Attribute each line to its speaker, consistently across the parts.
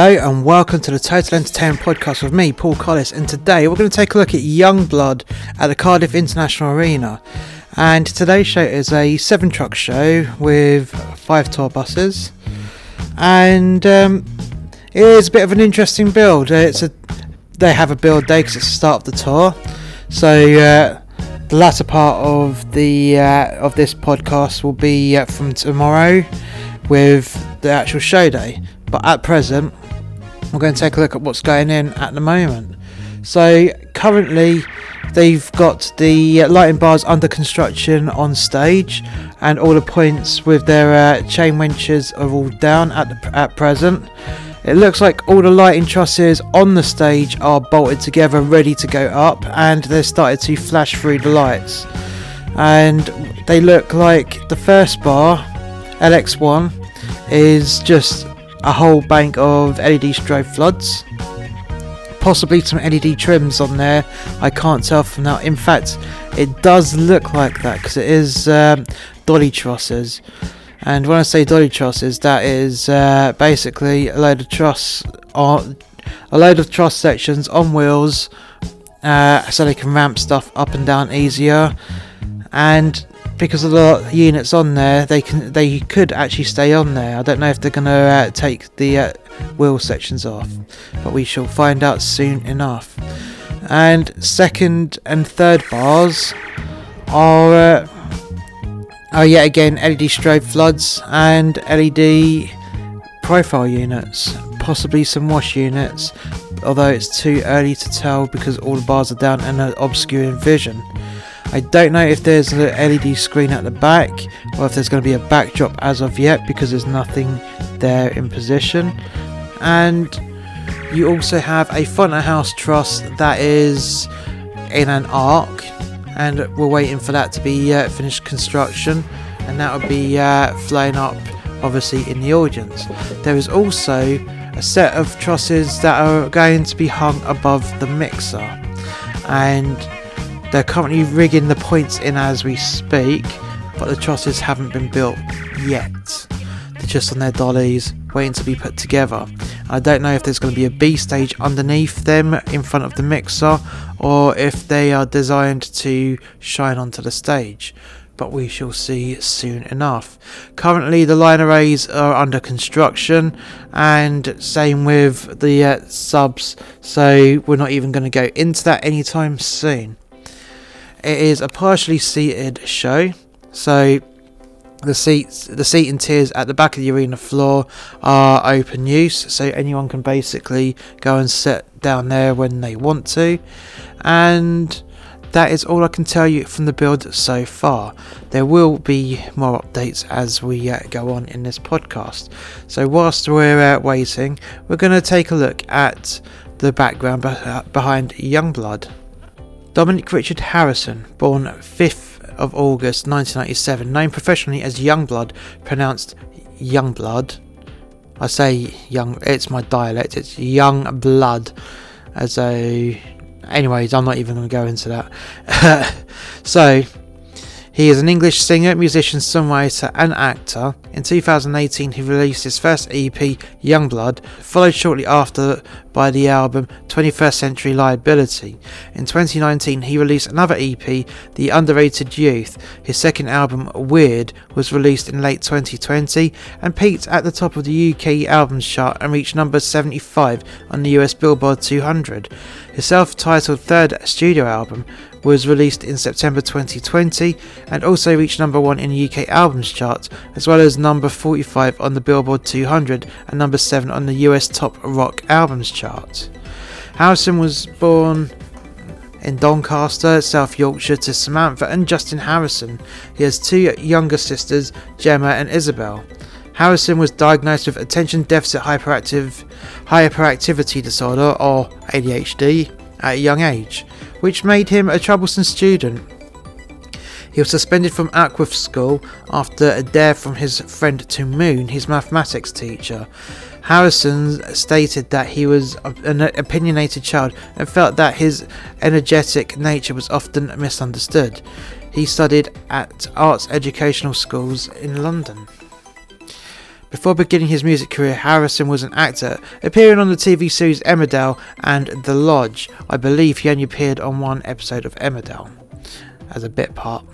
Speaker 1: Hello and welcome to the Total Entertainment Podcast with me, Paul Collis. And today we're going to take a look at Yungblud at the Cardiff International Arena. And today's show is a seven truck show with five tour buses. And um, it is a bit of an interesting build. Uh, it's a They have a build day because it's the start of the tour. So uh, the latter part of, the, uh, of this podcast will be uh, from tomorrow with the actual show day. But at present, we're going to take a look at what's going in at the moment. So currently, they've got the uh, lighting bars under construction on stage, and all the points with their uh, chain winches are all down at the, at present. It looks like all the lighting trusses on the stage are bolted together, ready to go up, and they're started to flash through the lights. And they look like the first bar, LX1, is just a whole bank of LED strobe floods, possibly some LED trims on there. I can't tell from that. In fact, it does look like that because it is um, dolly trusses. And when I say dolly trusses, that is uh, basically a load of truss on a load of truss sections on wheels, uh, so they can ramp stuff up and down easier. And because a lot of units on there, they can they could actually stay on there. I don't know if they're going to uh, take the uh, wheel sections off, but we shall find out soon enough. And second and third bars are uh, are yet again LED strobe floods and LED profile units, possibly some wash units. Although it's too early to tell because all the bars are down and are obscuring vision. I don't know if there's an LED screen at the back or if there's going to be a backdrop as of yet because there's nothing there in position. And you also have a front of house truss that is in an arc, and we're waiting for that to be uh, finished construction, and that will be uh, flying up obviously in the audience. There is also a set of trusses that are going to be hung above the mixer, and they're currently rigging the points in as we speak, but the trusses haven't been built yet. They're just on their dollies, waiting to be put together. I don't know if there's going to be a B stage underneath them in front of the mixer, or if they are designed to shine onto the stage but we shall see soon enough. Currently, the line arrays are under construction, and same with the uh, subs, so we're not even going to go into that anytime soon. It is a partially seated show, so the seats, the seating tiers at the back of the arena floor are open use, so anyone can basically go and sit down there when they want to. And that is all I can tell you from the build so far. There will be more updates as we uh, go on in this podcast. So, whilst we're uh, waiting, we're going to take a look at the background be- behind Yungblud. Dominic Richard Harrison, born 5th of August 1997, known professionally as Yungblud, pronounced Youngblood. I say young, it's my dialect, it's young blood. As a, anyways, I'm not even going to go into that. so, he is an English singer, musician, songwriter, and actor. In 2018, he released his first EP, Yungblud, followed shortly after by the album 21st Century Liability. In 2019, he released another EP, The Underrated Youth. His second album, Weird, was released in late 2020 and peaked at the top of the UK albums chart and reached number 75 on the US Billboard 200. His self titled third studio album, was released in September 2020 and also reached number 1 in the UK Albums Chart, as well as number 45 on the Billboard 200 and number 7 on the US Top Rock Albums Chart. Harrison was born in Doncaster, South Yorkshire, to Samantha and Justin Harrison. He has two younger sisters, Gemma and Isabel. Harrison was diagnosed with attention deficit hyperactive hyperactivity disorder or ADHD at a young age which made him a troublesome student. He was suspended from Ackworth School after a dare from his friend to Moon, his mathematics teacher. Harrison stated that he was an opinionated child and felt that his energetic nature was often misunderstood. He studied at arts educational schools in London. Before beginning his music career, Harrison was an actor, appearing on the TV series Emmerdale and The Lodge. I believe he only appeared on one episode of Emmerdale as a bit part.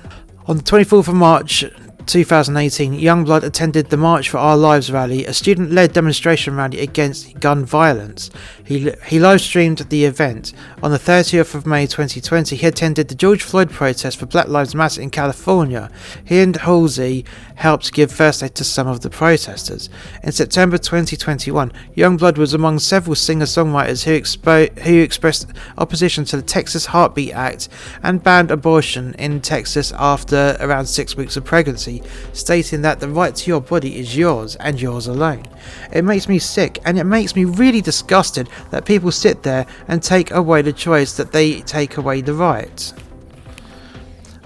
Speaker 1: On the 24th of March 2018, Yungblud attended the March for Our Lives rally, a student led demonstration rally against gun violence. He, he live streamed the event. On the 30th of May 2020, he attended the George Floyd protest for Black Lives Matter in California. He and Halsey helped give first aid to some of the protesters. In September 2021, Yungblud was among several singer songwriters who, expo- who expressed opposition to the Texas Heartbeat Act and banned abortion in Texas after around six weeks of pregnancy stating that the right to your body is yours and yours alone. It makes me sick and it makes me really disgusted that people sit there and take away the choice that they take away the right.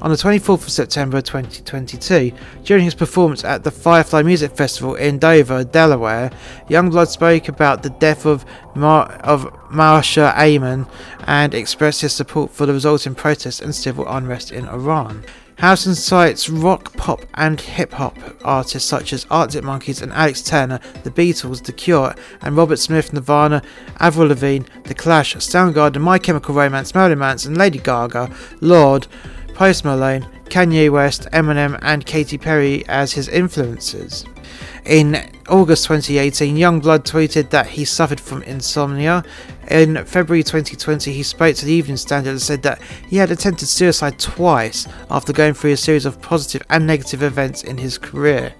Speaker 1: On the 24th of September 2022, during his performance at the Firefly Music Festival in Dover, Delaware, Yungblud spoke about the death of, Mar- of Marsha Amon and expressed his support for the resulting protests and civil unrest in Iran. House and cites rock, pop, and hip hop artists such as Arctic Monkeys and Alex Turner, The Beatles, The Cure, and Robert Smith, Nirvana, Avril Lavigne, The Clash, Soundgarden, My Chemical Romance, Marilyn Manson, Lady Gaga, Lorde, Post Malone, Kanye West, Eminem, and Katy Perry as his influences. In August 2018, Youngblood tweeted that he suffered from insomnia. In February 2020, he spoke to the Evening Standard and said that he had attempted suicide twice after going through a series of positive and negative events in his career.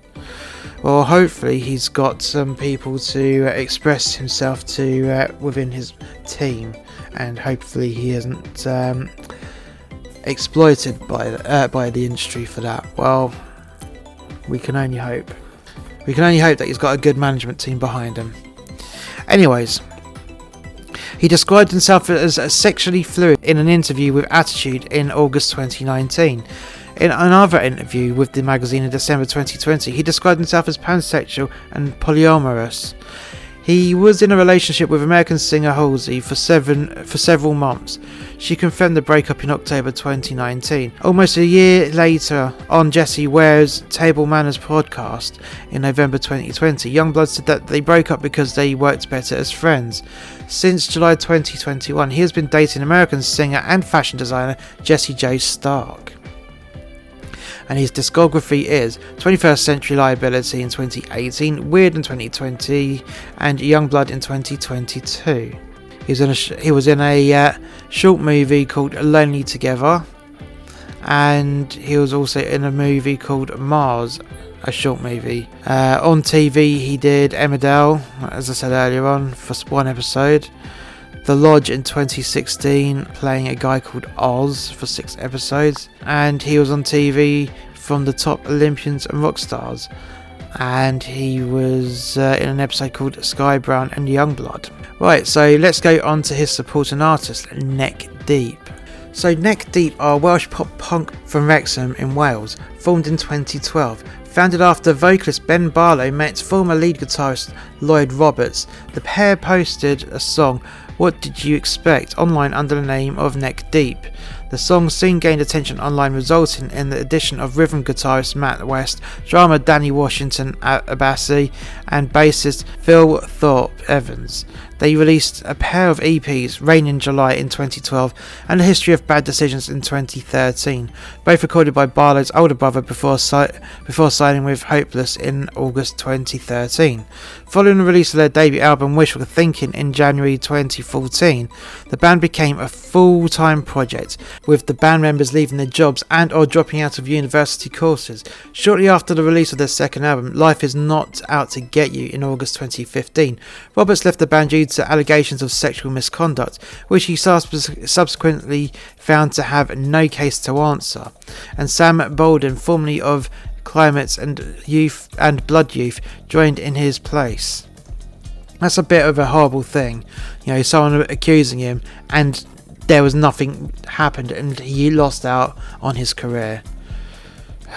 Speaker 1: Well, hopefully, he's got some people to uh, express himself to uh, within his team, and hopefully, he isn't um, exploited by uh, by the industry for that. Well, we can only hope. We can only hope that he's got a good management team behind him. Anyways, he described himself as sexually fluid in an interview with Attitude in August 2019. In another interview with the magazine in December 2020, he described himself as pansexual and polyamorous. He was in a relationship with American singer Halsey for seven for several months. She confirmed the breakup in October 2019. Almost a year later, on Jessie Ware's Table Manners podcast in November 2020, Yungblud said that they broke up because they worked better as friends. Since July 2021, he has been dating American singer and fashion designer Jesse Jo Stark and his discography is 21st Century Liability in 2018, Weird in 2020, and Yungblud in 2022. He was in a, he was in a uh, short movie called Lonely Together, and he was also in a movie called Mars, a short movie. Uh, on TV, he did Emmerdale, as I said earlier on, for one episode. The Lodge in 2016, playing a guy called Oz for six episodes, and he was on TV from the top Olympians and rock stars. And he was uh, in an episode called Sky Brown and Yungblud. Right, so let's go on to his supporting artist, Neck Deep. So, Neck Deep are Welsh pop punk from Wrexham in Wales, formed in 2012, Founded after vocalist Ben Barlow met former lead guitarist Lloyd Roberts, the pair posted a song what did you expect? Online under the name of Neck Deep. The song soon gained attention online, resulting in the addition of rhythm guitarist Matt West, drummer Danny Washington Abassi, and bassist Phil Thorpe Evans. They released a pair of EPs, Rain in July in 2012 and A History of Bad Decisions in 2013, both recorded by Barlow's older brother before, si- before signing with Hopeless in August 2013. Following the release of their debut album, Wishful Thinking, in January 2014, the band became a full time project with the band members leaving their jobs and or dropping out of university courses. Shortly after the release of their second album, Life Is Not Out to Get You in August 2015, Roberts left the band due to allegations of sexual misconduct, which he subsequently found to have no case to answer. And Sam Bowden, formerly of Climates and Youth and Blood Youth, joined in his place that's a bit of a horrible thing. You know, someone accusing him and there was nothing happened and he lost out on his career.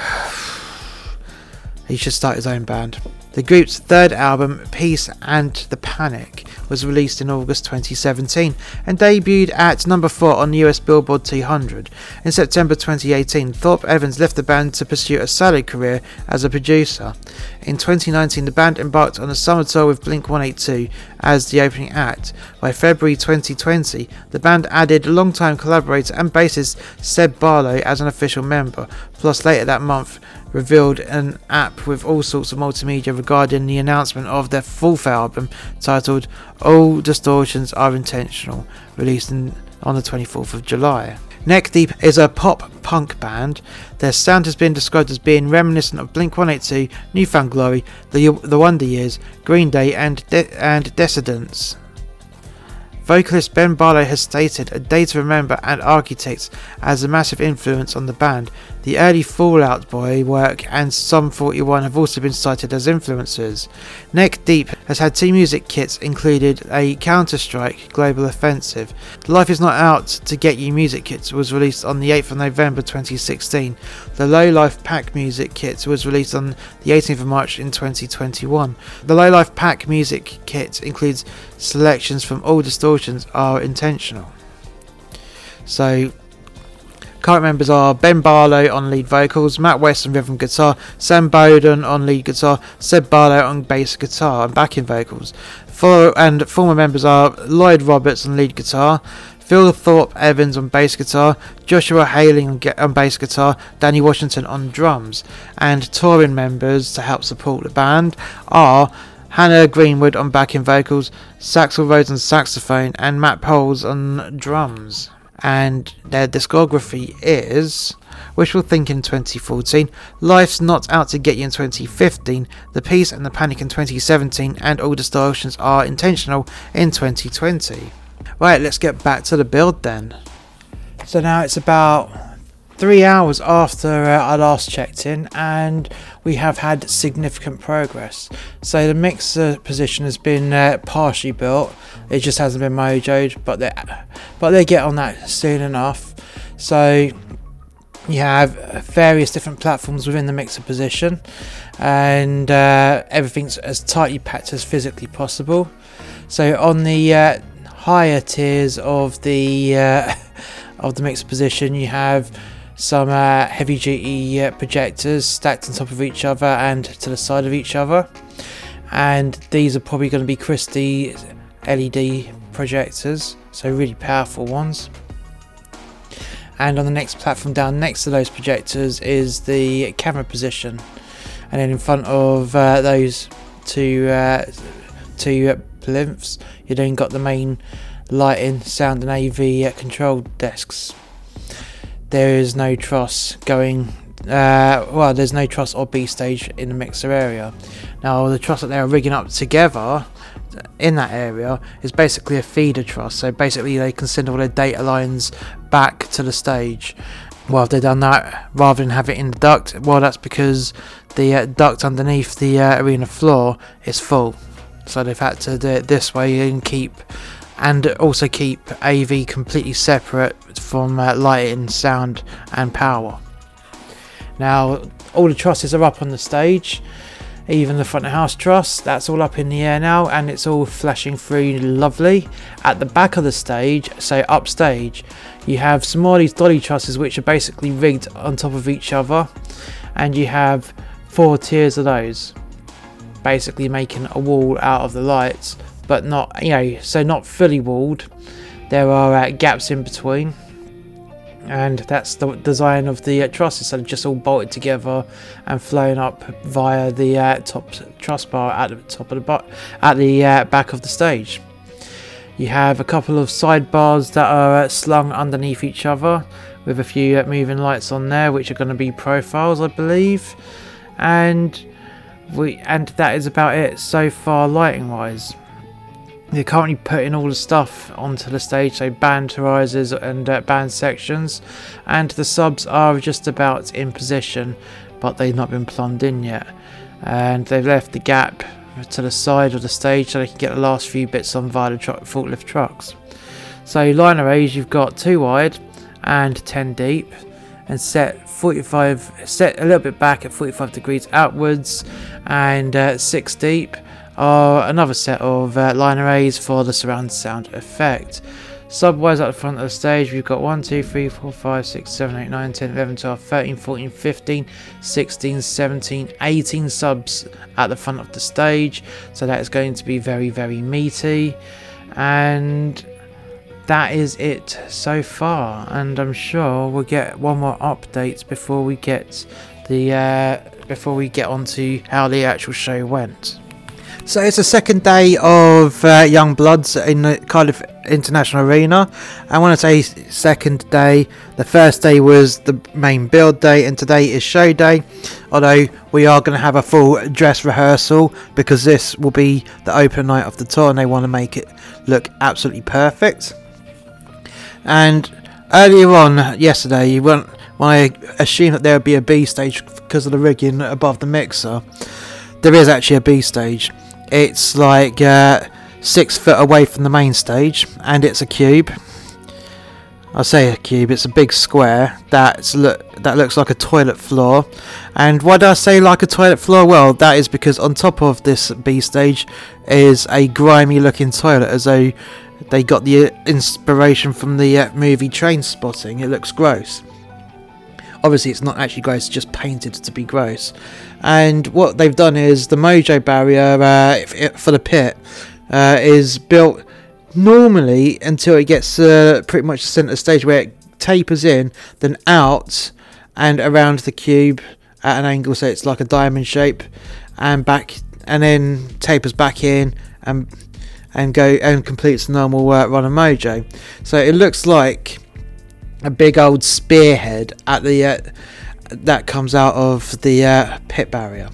Speaker 1: he should start his own band. The group's third album, Peace and the Panic, was released in August 2017 and debuted at number 4 on the US Billboard 200. In September 2018, Thorpe Evans left the band to pursue a solo career as a producer. In 2019, the band embarked on a summer tour with Blink 182 as the opening act. By February 2020, the band added longtime collaborator and bassist Seb Barlow as an official member, plus later that month, revealed an app with all sorts of multimedia regarding the announcement of their fourth album titled All Distortions Are Intentional, released in, on the 24th of July. Neck Deep is a pop punk band. Their sound has been described as being reminiscent of Blink 182, Newfound Glory, The, the Wonder Years, Green Day, and, De- and Decadence. Vocalist Ben Barlow has stated A Day to Remember and Architects as a massive influence on the band. The early Fallout Boy work and Sum 41 have also been cited as influences. Neck Deep has had two music kits included a Counter Strike Global Offensive. The Life Is Not Out to Get You music kit was released on the 8th of November 2016. The Low Life Pack music kit was released on the 18th of March in 2021. The Low Life Pack music kit includes selections from all distortions are intentional. So Current members are Ben Barlow on lead vocals, Matt West on rhythm guitar, Sam Bowden on lead guitar, Seb Barlow on bass guitar and backing vocals. For, and former members are Lloyd Roberts on lead guitar, Phil Thorpe Evans on bass guitar, Joshua Haling on, on, bass guitar, Danny Washington on drums, and touring members to help support the band are Hannah Greenwood on backing vocals, Saxel Rhodes on saxophone, and Matt Poles on drums and their discography is Wishful Thinking 2014, Life's Not Out to Get You in 2015, The Peace and the Panic in 2017, and All Distortions Are Intentional in 2020. Right, let's get back to the build then. So now it's about three hours after uh, I last checked in, and we have had significant progress. So the mixer position has been uh, partially built. It just hasn't been mojoed, but they but they get on that soon enough. So you have various different platforms within the mixer position, and uh, everything's as tightly packed as physically possible. So on the uh, higher tiers of the uh, of the mixer position, you have some uh, heavy duty uh, projectors stacked on top of each other and to the side of each other. And these are probably going to be Christie LED projectors, so really powerful ones. And on the next platform down next to those projectors is the camera position. And then in front of uh, those two, uh, two plinths, you then got the main lighting, sound, and AV uh, control desks there is no truss going uh, well there's no truss or B stage in the mixer area now the truss that they are rigging up together in that area is basically a feeder truss so basically they can send all their data lines back to the stage well they've done that rather than have it in the duct well that's because the uh, duct underneath the uh, arena floor is full so they've had to do it this way and keep and also keep AV completely separate from uh, lighting, sound, and power. Now, all the trusses are up on the stage, even the front of house truss, that's all up in the air now, and it's all flashing through lovely. At the back of the stage, so upstage, you have some more of these dolly trusses which are basically rigged on top of each other, and you have four tiers of those, basically making a wall out of the lights but not, you know, so not fully walled. There are uh, gaps in between. And that's the design of the uh, truss instead of just all bolted together and flown up via the uh, top truss bar at the top of the at the uh, back of the stage. You have a couple of sidebars that are uh, slung underneath each other with a few uh, moving lights on there, which are going to be profiles, I believe. And we and that is about it so far lighting wise. They're currently putting all the stuff onto the stage, so band horizons and uh, band sections, and the subs are just about in position, but they've not been plumbed in yet. And they've left the gap to the side of the stage so they can get the last few bits on via the tr- forklift trucks. So line arrays, you've got two wide and 10 deep, and set 45, set a little bit back at 45 degrees outwards, and uh, six deep are another set of uh, line arrays for the surround sound effect. Subways at the front of the stage, we've got 1, 2, 3, 4, 5, 6, 7, 8, 9, 10, 11, 12, 13, 14, 15, 16, 17, 18 subs at the front of the stage. So that is going to be very, very meaty. And that is it so far. And I'm sure we'll get one more update before we get the uh, before we get on to how the actual show went. So it's the second day of uh, Yungblud's in the Cardiff International Arena. I want to say second day. The first day was the main build day, and today is show day. Although we are going to have a full dress rehearsal because this will be the open night of the tour, and they want to make it look absolutely perfect. And earlier on yesterday, you went. When I assumed that there would be a B stage because of the rigging above the mixer, there is actually a B stage. It's like uh, six foot away from the main stage, and it's a cube. I say a cube. It's a big square that's look that looks like a toilet floor. And why do I say like a toilet floor? Well, that is because on top of this B stage is a grimy looking toilet, as though they got the uh, inspiration from the uh, movie Trainspotting. It looks gross. Obviously, it's not actually gross; it's just painted to be gross. And what they've done is the mojo barrier uh, for the pit uh, is built normally until it gets uh, pretty much the center stage where it tapers in, then out and around the cube at an angle, so it's like a diamond shape, and back, and then tapers back in and and go and completes the normal uh, run of mojo. So it looks like a big old spearhead at the uh, that comes out of the uh, pit barrier.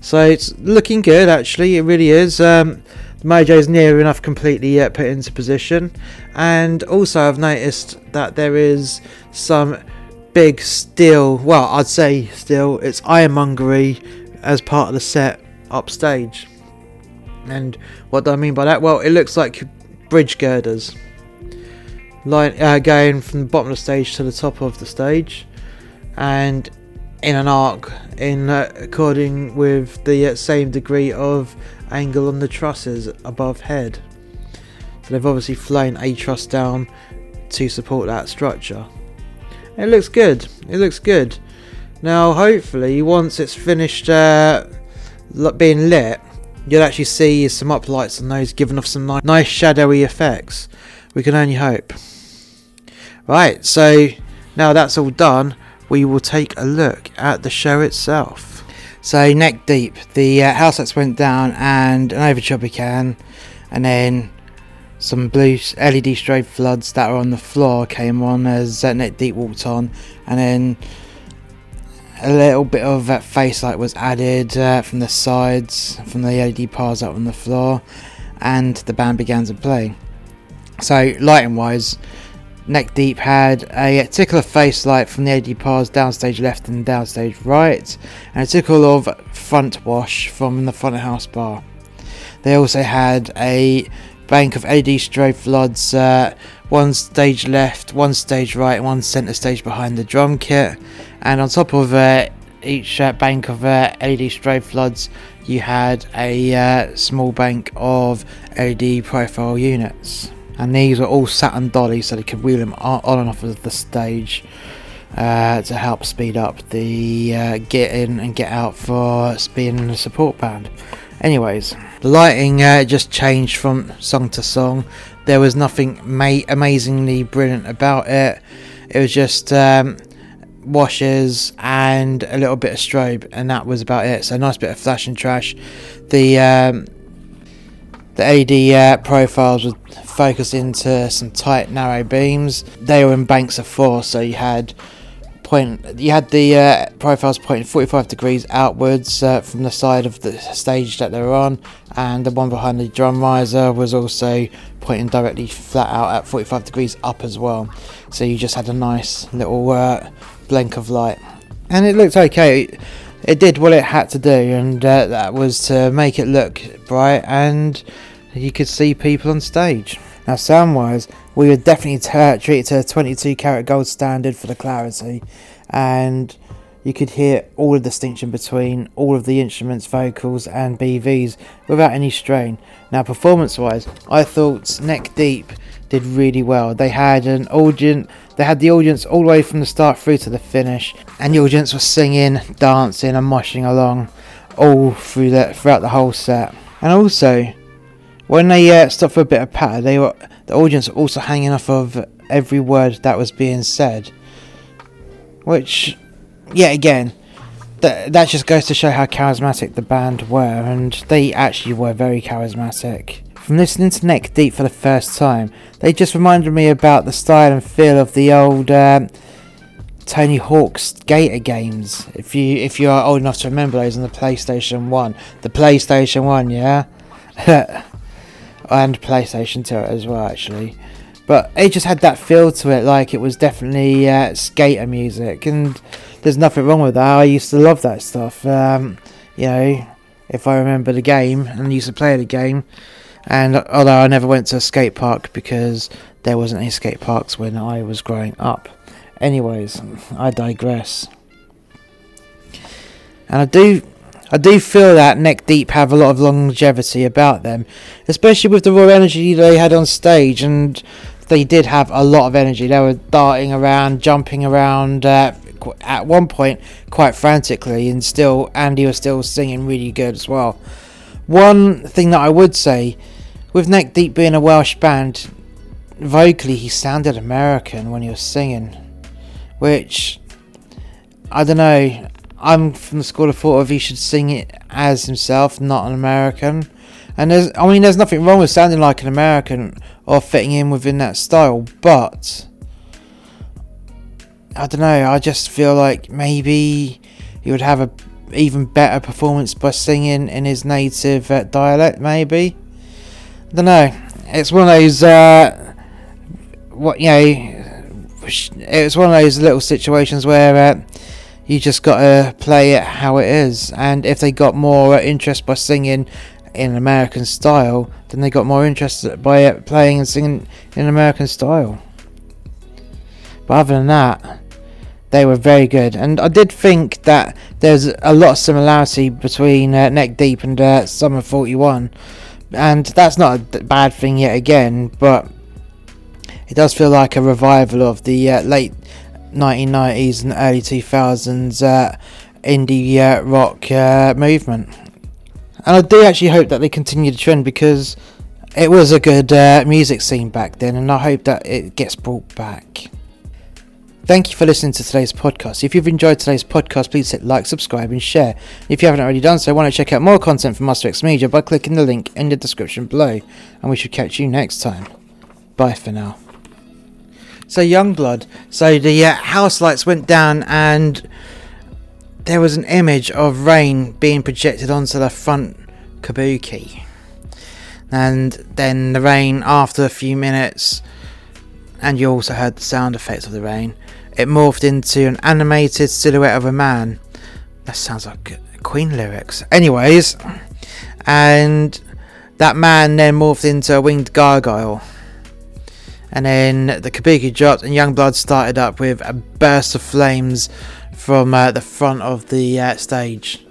Speaker 1: So it's looking good actually, it really is. Um, is near enough completely uh, put into position, and also I've noticed that there is some big steel, well, I'd say steel, it's ironmongery as part of the set upstage. And what do I mean by that? Well, it looks like bridge girders like uh, going from the bottom of the stage to the top of the stage and in an arc in uh, according with the uh, same degree of angle on the trusses above head. So they've obviously flown a truss down to support that structure. It looks good. It looks good. Now, hopefully, once it's finished uh, being lit, you'll actually see some uplights on those, giving off some ni- nice shadowy effects. We can only hope. Right, so now that's all done, we will take a look at the show itself. So, neck deep, the uh, house lights went down and an overture began, and then some blue LED strobe floods that were on the floor came on as uh, neck deep walked on, and then a little bit of uh, face light was added uh, from the sides, from the LED bars up on the floor, and the band began to play. So, lighting wise, Neck Deep had a tickle face light from the AD pars downstage left and downstage right, and a tickle of front wash from the front house bar. They also had a bank of AD strobe floods, uh, one stage left, one stage right, and one centre stage behind the drum kit, and on top of uh, each uh, bank of uh, LED strobe floods, you had a uh, small bank of LED profile units and these were all sat on dollies so they could wheel them on and off of the stage uh, to help speed up the uh, get in and get out for being a support band. Anyways, the lighting uh, just changed from song to song. There was nothing ma- amazingly brilliant about it. It was just um, washes and a little bit of strobe, and that was about it. So nice bit of flash and trash. The um, the LED uh, profiles were focused into some tight, narrow beams. They were in banks of four, so you had point. You had the uh, profiles pointing 45 degrees outwards uh, from the side of the stage that they were on, and the one behind the drum riser was also pointing directly flat out at 45 degrees up as well. So you just had a nice little uh, blink of light, and it looked okay. It did what it had to do, and uh, that was to make it look bright and you could see people on stage. Now, sound wise, we would definitely t- treat it to a 22 karat gold standard for the clarity, and you could hear all the distinction between all of the instruments, vocals, and BVs without any strain. Now, performance wise, I thought Neck Deep did really well. They had an audience, they had the audience all the way from the start through to the finish, and the audience was singing, dancing, and moshing along all through that throughout the whole set. And also, when they uh, stopped for a bit of patter, they were the audience were also hanging off of every word that was being said. Which, yeah, again, that that just goes to show how charismatic the band were, and they actually were very charismatic. From listening to Neck Deep for the first time, they just reminded me about the style and feel of the old uh, Tony Hawk's Gator games. If you if you are old enough to remember those on the PlayStation One, the PlayStation One, yeah. and PlayStation 2 as well, actually. But it just had that feel to it, like it was definitely uh, skater music, and there's nothing wrong with that. I used to love that stuff. Um, you know, if I remember the game and used to play the game, and although I never went to a skate park because there wasn't any skate parks when I was growing up. Anyways, I digress. And I do I do feel that Neck Deep have a lot of longevity about them, especially with the raw energy they had on stage, and they did have a lot of energy. They were darting around, jumping around. Uh, at one point, quite frantically, and still Andy was still singing really good as well. One thing that I would say, with Neck Deep being a Welsh band, vocally he sounded American when he was singing, which I don't know. I'm from the school of thought of he should sing it as himself, not an American. And there's, I mean, there's nothing wrong with sounding like an American or fitting in within that style, but I don't know. I just feel like maybe he would have a even better performance by singing in his native uh, dialect. Maybe I don't know. It's one of those uh, what you know. It's one of those little situations where. Uh, you just gotta play it how it is. And if they got more uh, interest by singing in American style, then they got more interest by playing and singing in American style. But other than that, they were very good. And I did think that there's a lot of similarity between uh, Neck Deep and uh, Sum 41. And that's not a bad thing yet again, but it does feel like a revival of the uh, late 1990s and early 2000s uh, indie uh, rock uh, movement. And I do actually hope that they continue the trend because it was a good uh, music scene back then, and I hope that it gets brought back. Thank you for listening to today's podcast. If you've enjoyed today's podcast, please hit like, subscribe, and share. If you haven't already done so, want to check out more content from Master X Media by clicking the link in the description below. And we should catch you next time. Bye for now so Yungblud. So the uh, house lights went down and there was an image of rain being projected onto the front kabuki. And then the rain, after a few minutes, and you also heard the sound effects of the rain, it morphed into an animated silhouette of a man. That sounds like Queen lyrics. Anyways, and that man then morphed into a winged gargoyle. And then the Kabuki dropped, and Yungblud started up with a burst of flames from uh, the front of the uh, stage.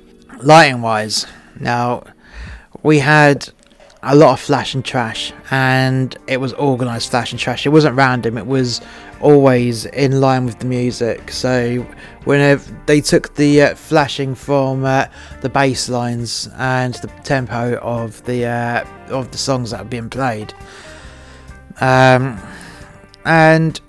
Speaker 1: Lighting wise, now we had a lot of flash and trash, and it was organized flash and trash. It wasn't random, it was always in line with the music. So, whenever they took the uh, flashing from uh, the bass lines and the tempo of the, uh, of the songs that were being played, um, and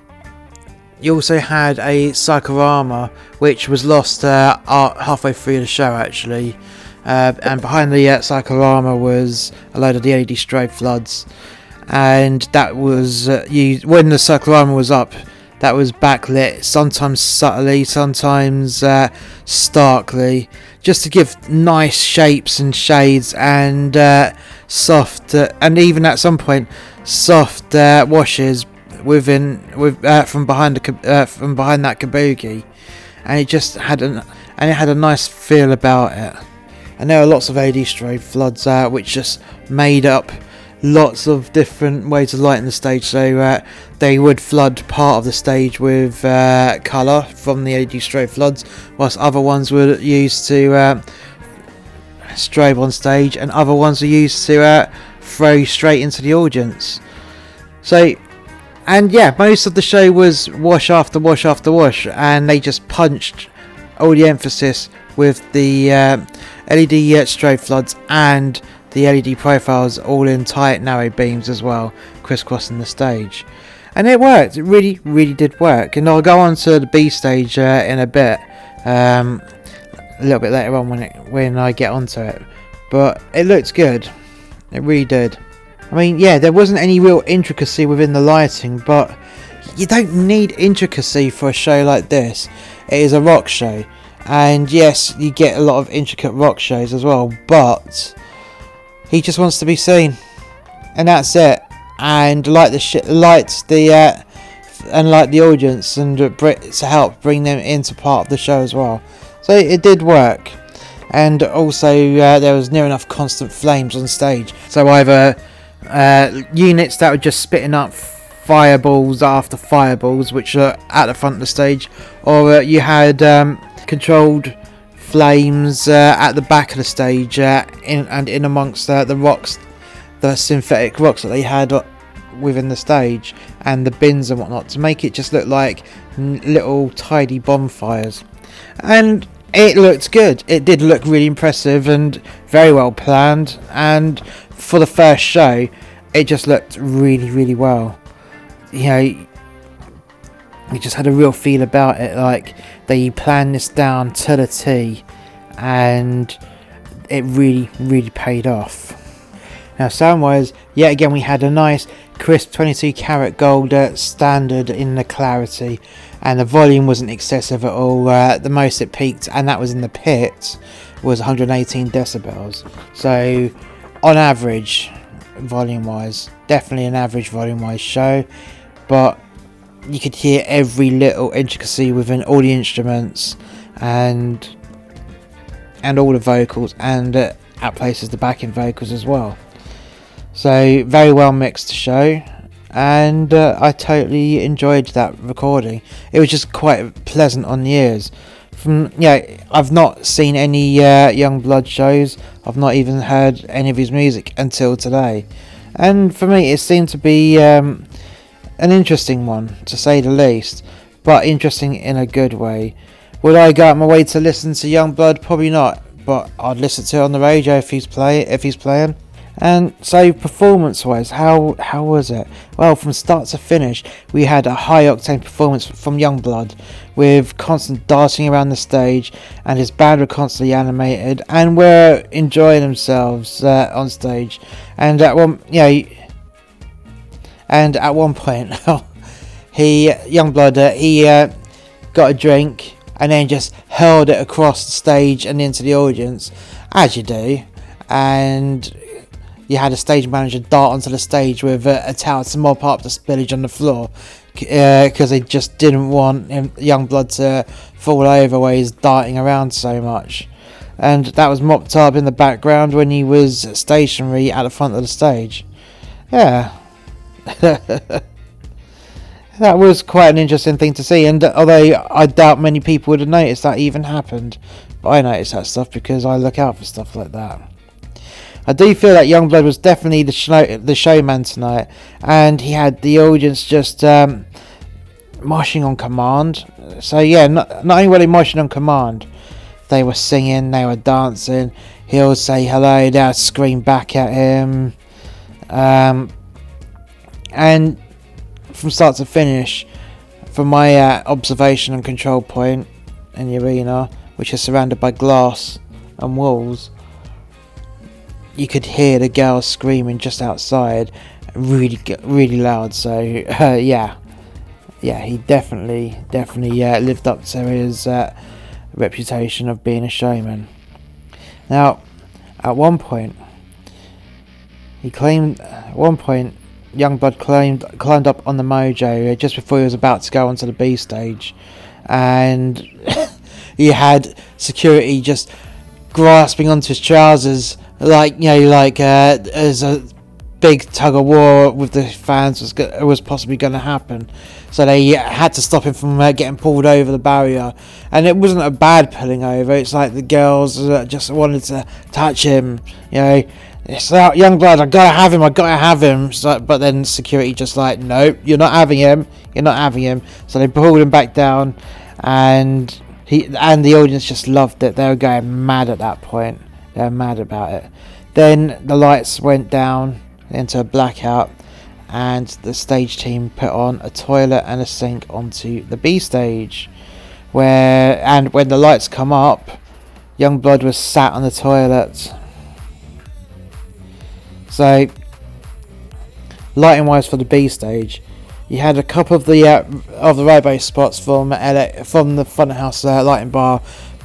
Speaker 1: you also had a cyclorama which was lost uh, halfway through the show actually. Uh, and behind the uh, cyclorama was a load of the LED strobe floods, and that was uh, you when the cyclorama was up. That was backlit, sometimes subtly, sometimes uh, starkly, just to give nice shapes and shades and uh, soft uh, and even at some point soft uh, washes within with uh, from behind the uh, from behind that kabuki and it just had an and it had a nice feel about it and there are lots of ad strobe floods out which just made up lots of different ways of lighting the stage so uh, they would flood part of the stage with uh, color from the ad strobe floods whilst other ones were used to strobe on stage, and other ones are used to uh, throw straight into the audience. So, and yeah, most of the show was wash after wash after wash, and they just punched all the emphasis with the uh, LED uh, strobe floods and the LED profiles all in tight narrow beams as well, crisscrossing the stage. And it worked, it really, really did work. And I'll go on to the B stage uh, in a bit. Um, a little bit later on when it when I get onto it. But it looked good. It really did. I mean, yeah, there wasn't any real intricacy within the lighting, but you don't need intricacy for a show like this. It is a rock show. And yes, you get a lot of intricate rock shows as well, but he just wants to be seen. And that's it. And like the lights, light the uh, and like the audience and uh, to help bring them into part of the show as well. So it did work. And also, uh, there was near enough constant flames on stage. So either uh, units that were just spitting up fireballs after fireballs, which are at the front of the stage, or uh, you had um, controlled flames uh, at the back of the stage uh, in, and in amongst uh, the rocks, the synthetic rocks that they had within the stage and the bins and whatnot to make it just look like little tidy bonfires and it looked good. It did look really impressive and very well planned. And for the first show, it just looked really, really well. You know, we just had a real feel about it. Like they planned this down to the T, and it really, really paid off. Now, sound-wise, yet again we had a nice crisp 22 karat gold standard in the clarity and the volume wasn't excessive at all. Uh, the most it peaked, and that was in the pit, was 118 decibels. So, on average, volume wise, definitely an average volume wise show, but you could hear every little intricacy within all the instruments and and all the vocals and uh, at places the backing vocals as well so very well mixed show and uh, I totally enjoyed that recording. It was just quite pleasant on the ears. From yeah, I've not seen any uh, Yungblud shows. I've not even heard any of his music until today, and for me, it seemed to be um, an interesting one to say the least, but interesting in a good way. Would I go out my way to listen to Yungblud? Probably not, but I'd listen to it on the radio if he's play if he's playing. And so, performance-wise, how how was it? Well, from start to finish, we had a high-octane performance from Yungblud, with constant darting around the stage, and his band were constantly animated, and were enjoying themselves uh, on stage. And at one, yeah, and at one point, oh, he Yungblud uh, he uh, got a drink and then just hurled it across the stage and into the audience, as you do, and you had a stage manager dart onto the stage with a, a towel to mop up the spillage on the floor because uh, they just didn't want him, young blood to fall over where he's darting around so much. And that was mopped up in the background when he was stationary at the front of the stage. Yeah. that was quite an interesting thing to see, and uh, although I doubt many people would have noticed that even happened, but I noticed that stuff because I look out for stuff like that. I do feel that Yungblud was definitely the show, the showman tonight, and he had the audience just um, marching on command. So yeah, not, not only were they marching on command, they were singing, they were dancing. He'll say hello, they'll scream back at him, um, and from start to finish, from my uh, observation and control point in the arena, which is surrounded by glass and walls you could hear the girls screaming just outside, really really loud. So uh, yeah, yeah, he definitely definitely yeah, uh, lived up to his uh, reputation of being a showman. Now, at one point, he claimed at one point. Yungblud climbed climbed up on the mojo just before he was about to go onto the B stage, and he had security just grasping onto his trousers like you know, like uh, there's a big tug of war with the fans was go- was possibly going to happen, so they had to stop him from uh, getting pulled over the barrier. And it wasn't a bad pulling over; it's like the girls uh, just wanted to touch him. You know, it's young blood. I gotta have him. I gotta have him. So, but then security just like, nope, you're not having him. You're not having him. So they pulled him back down, and he and the audience just loved it. They were going mad at that point. They're mad about it. Then the lights went down into a blackout, and the stage team put on a toilet and a sink onto the B stage. Where and when the lights come up, Yungblud was sat on the toilet. So, lighting wise for the B stage, you had a couple of the uh, of the rainbow spots from LA, from the Funhouse uh, lighting bar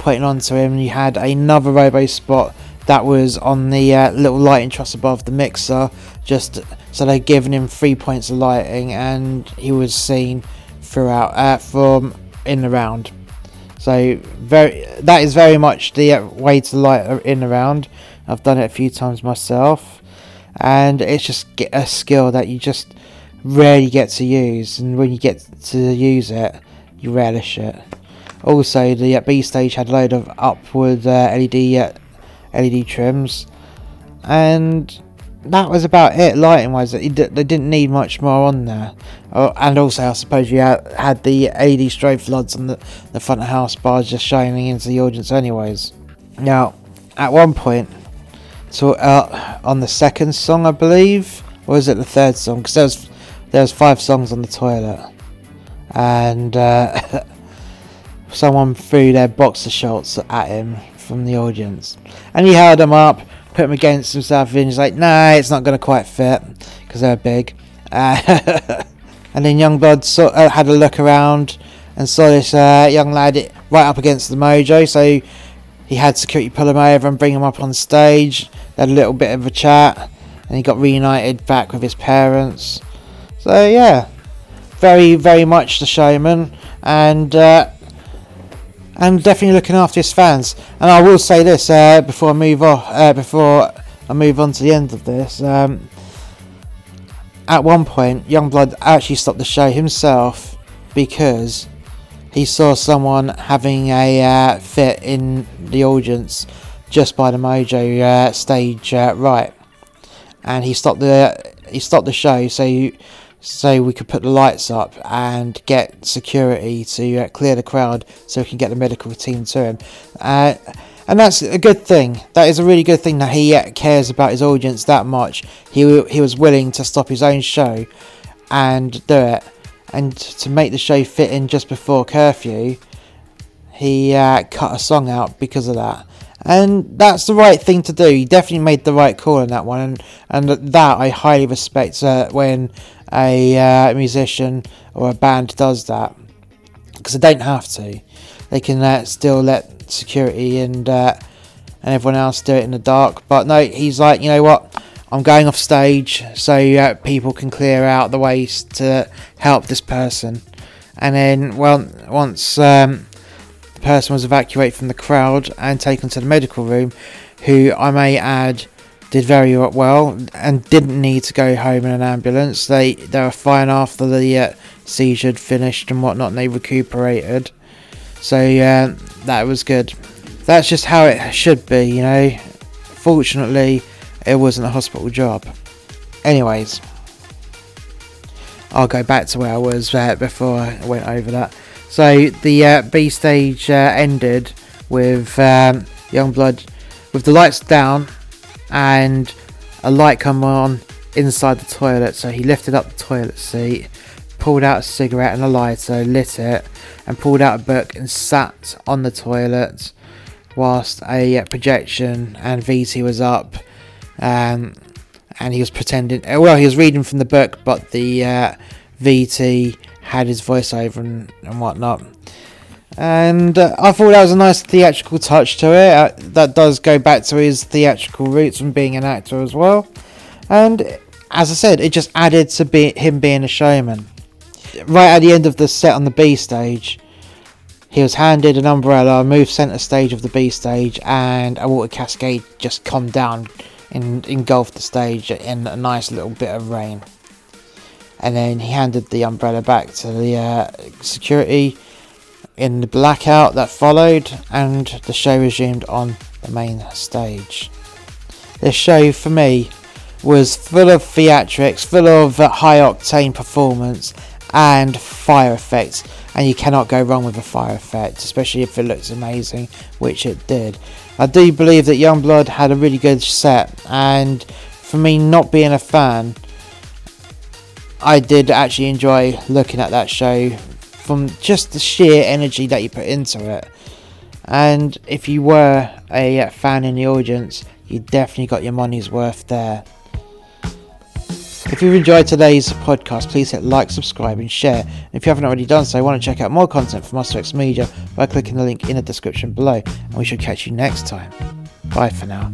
Speaker 1: putting on to him. You had another robo spot that was on the uh, little lighting truss above the mixer, just so they'd given him three points of lighting, and he was seen throughout uh, from in the round. So very that is very much the uh, way to light in the round. I've done it a few times myself, and it's just a skill that you just rarely get to use, and when you get to use it, you relish it. Also, the uh, B stage had a load of upward uh, LED uh, LED trims, and that was about it lighting wise. They didn't need much more on there, oh, and also I suppose you had, the LED strobe floods on the, the front of house bars just shining into the audience, anyways. Now, at one point, so uh, on the second song I believe, or was it the third song? Because there was there was five songs on the toilet, and uh, someone threw their boxer shorts at him from the audience. And he held them up, put them against himself, and he's like, nah, it's not going to quite fit because they're big. Uh, and then Yungblud saw, uh, had a look around and saw this uh, young lad right up against the mojo. So he had security pull him over and bring him up on stage. They had a little bit of a chat, and he got reunited back with his parents. So yeah, very very much the showman, and uh, and definitely looking after his fans. And I will say this uh, before I move on, uh, before I move on to the end of this. Um, at one point, Yungblud actually stopped the show himself because he saw someone having a uh, fit in the audience just by the Mojo uh, stage uh, right, and he stopped the he stopped the show so you, so we could put the lights up and get security to uh, clear the crowd so we can get the medical team to him. Uh, and that's a good thing. That is a really good thing that he uh, cares about his audience that much. He he was willing to stop his own show and do it, and to make the show fit in just before curfew, he uh, cut a song out because of that. And that's the right thing to do. He definitely made the right call on that one, and, and that I highly respect uh, when a uh, musician or a band does that because they don't have to. They can uh, still let security and uh, and everyone else do it in the dark. But no, he's like, you know what? I'm going off stage so people can clear out the ways to help this person. And then, well, once um, the person was evacuated from the crowd and taken to the medical room, who I may add did very well and didn't need to go home in an ambulance. They they were fine after the uh, seizure finished and whatnot, and they recuperated. So yeah, that was good. That's just how it should be, you know. Fortunately, it wasn't a hospital job. Anyways, I'll go back to where I was uh, before I went over that. So the uh, B stage uh, ended with um, Yungblud with the lights down and a light come on inside the toilet. So he lifted up the toilet seat, pulled out a cigarette and a lighter, lit it, and pulled out a book and sat on the toilet whilst a uh, projection and VT was up. Um, and he was pretending, uh, well, he was reading from the book, but the uh, VT had his voiceover and, and whatnot. And uh, I thought that was a nice theatrical touch to it. Uh, that does go back to his theatrical roots and being an actor as well. And as I said, it just added to be- him being a showman. Right at the end of the set on the B stage, he was handed an umbrella, moved centre stage of the B stage, and a water cascade just come down and engulfed the stage in a nice little bit of rain. And then he handed the umbrella back to the uh, security in the blackout that followed, and the show resumed on the main stage. This show for me was full of theatrics, full of high octane performance and fire effects, and you cannot go wrong with a fire effect, especially if it looks amazing, which it did. I do believe that Yungblud had a really good set, and for me, not being a fan, I did actually enjoy looking at that show from just the sheer energy that you put into it. And if you were a uh, fan in the audience, you definitely got your money's worth there. If you've enjoyed today's podcast, please hit like, subscribe, and share. And if you haven't already done so, want to check out more content from Osterix Media by clicking the link in the description below. And we shall catch you next time. Bye for now.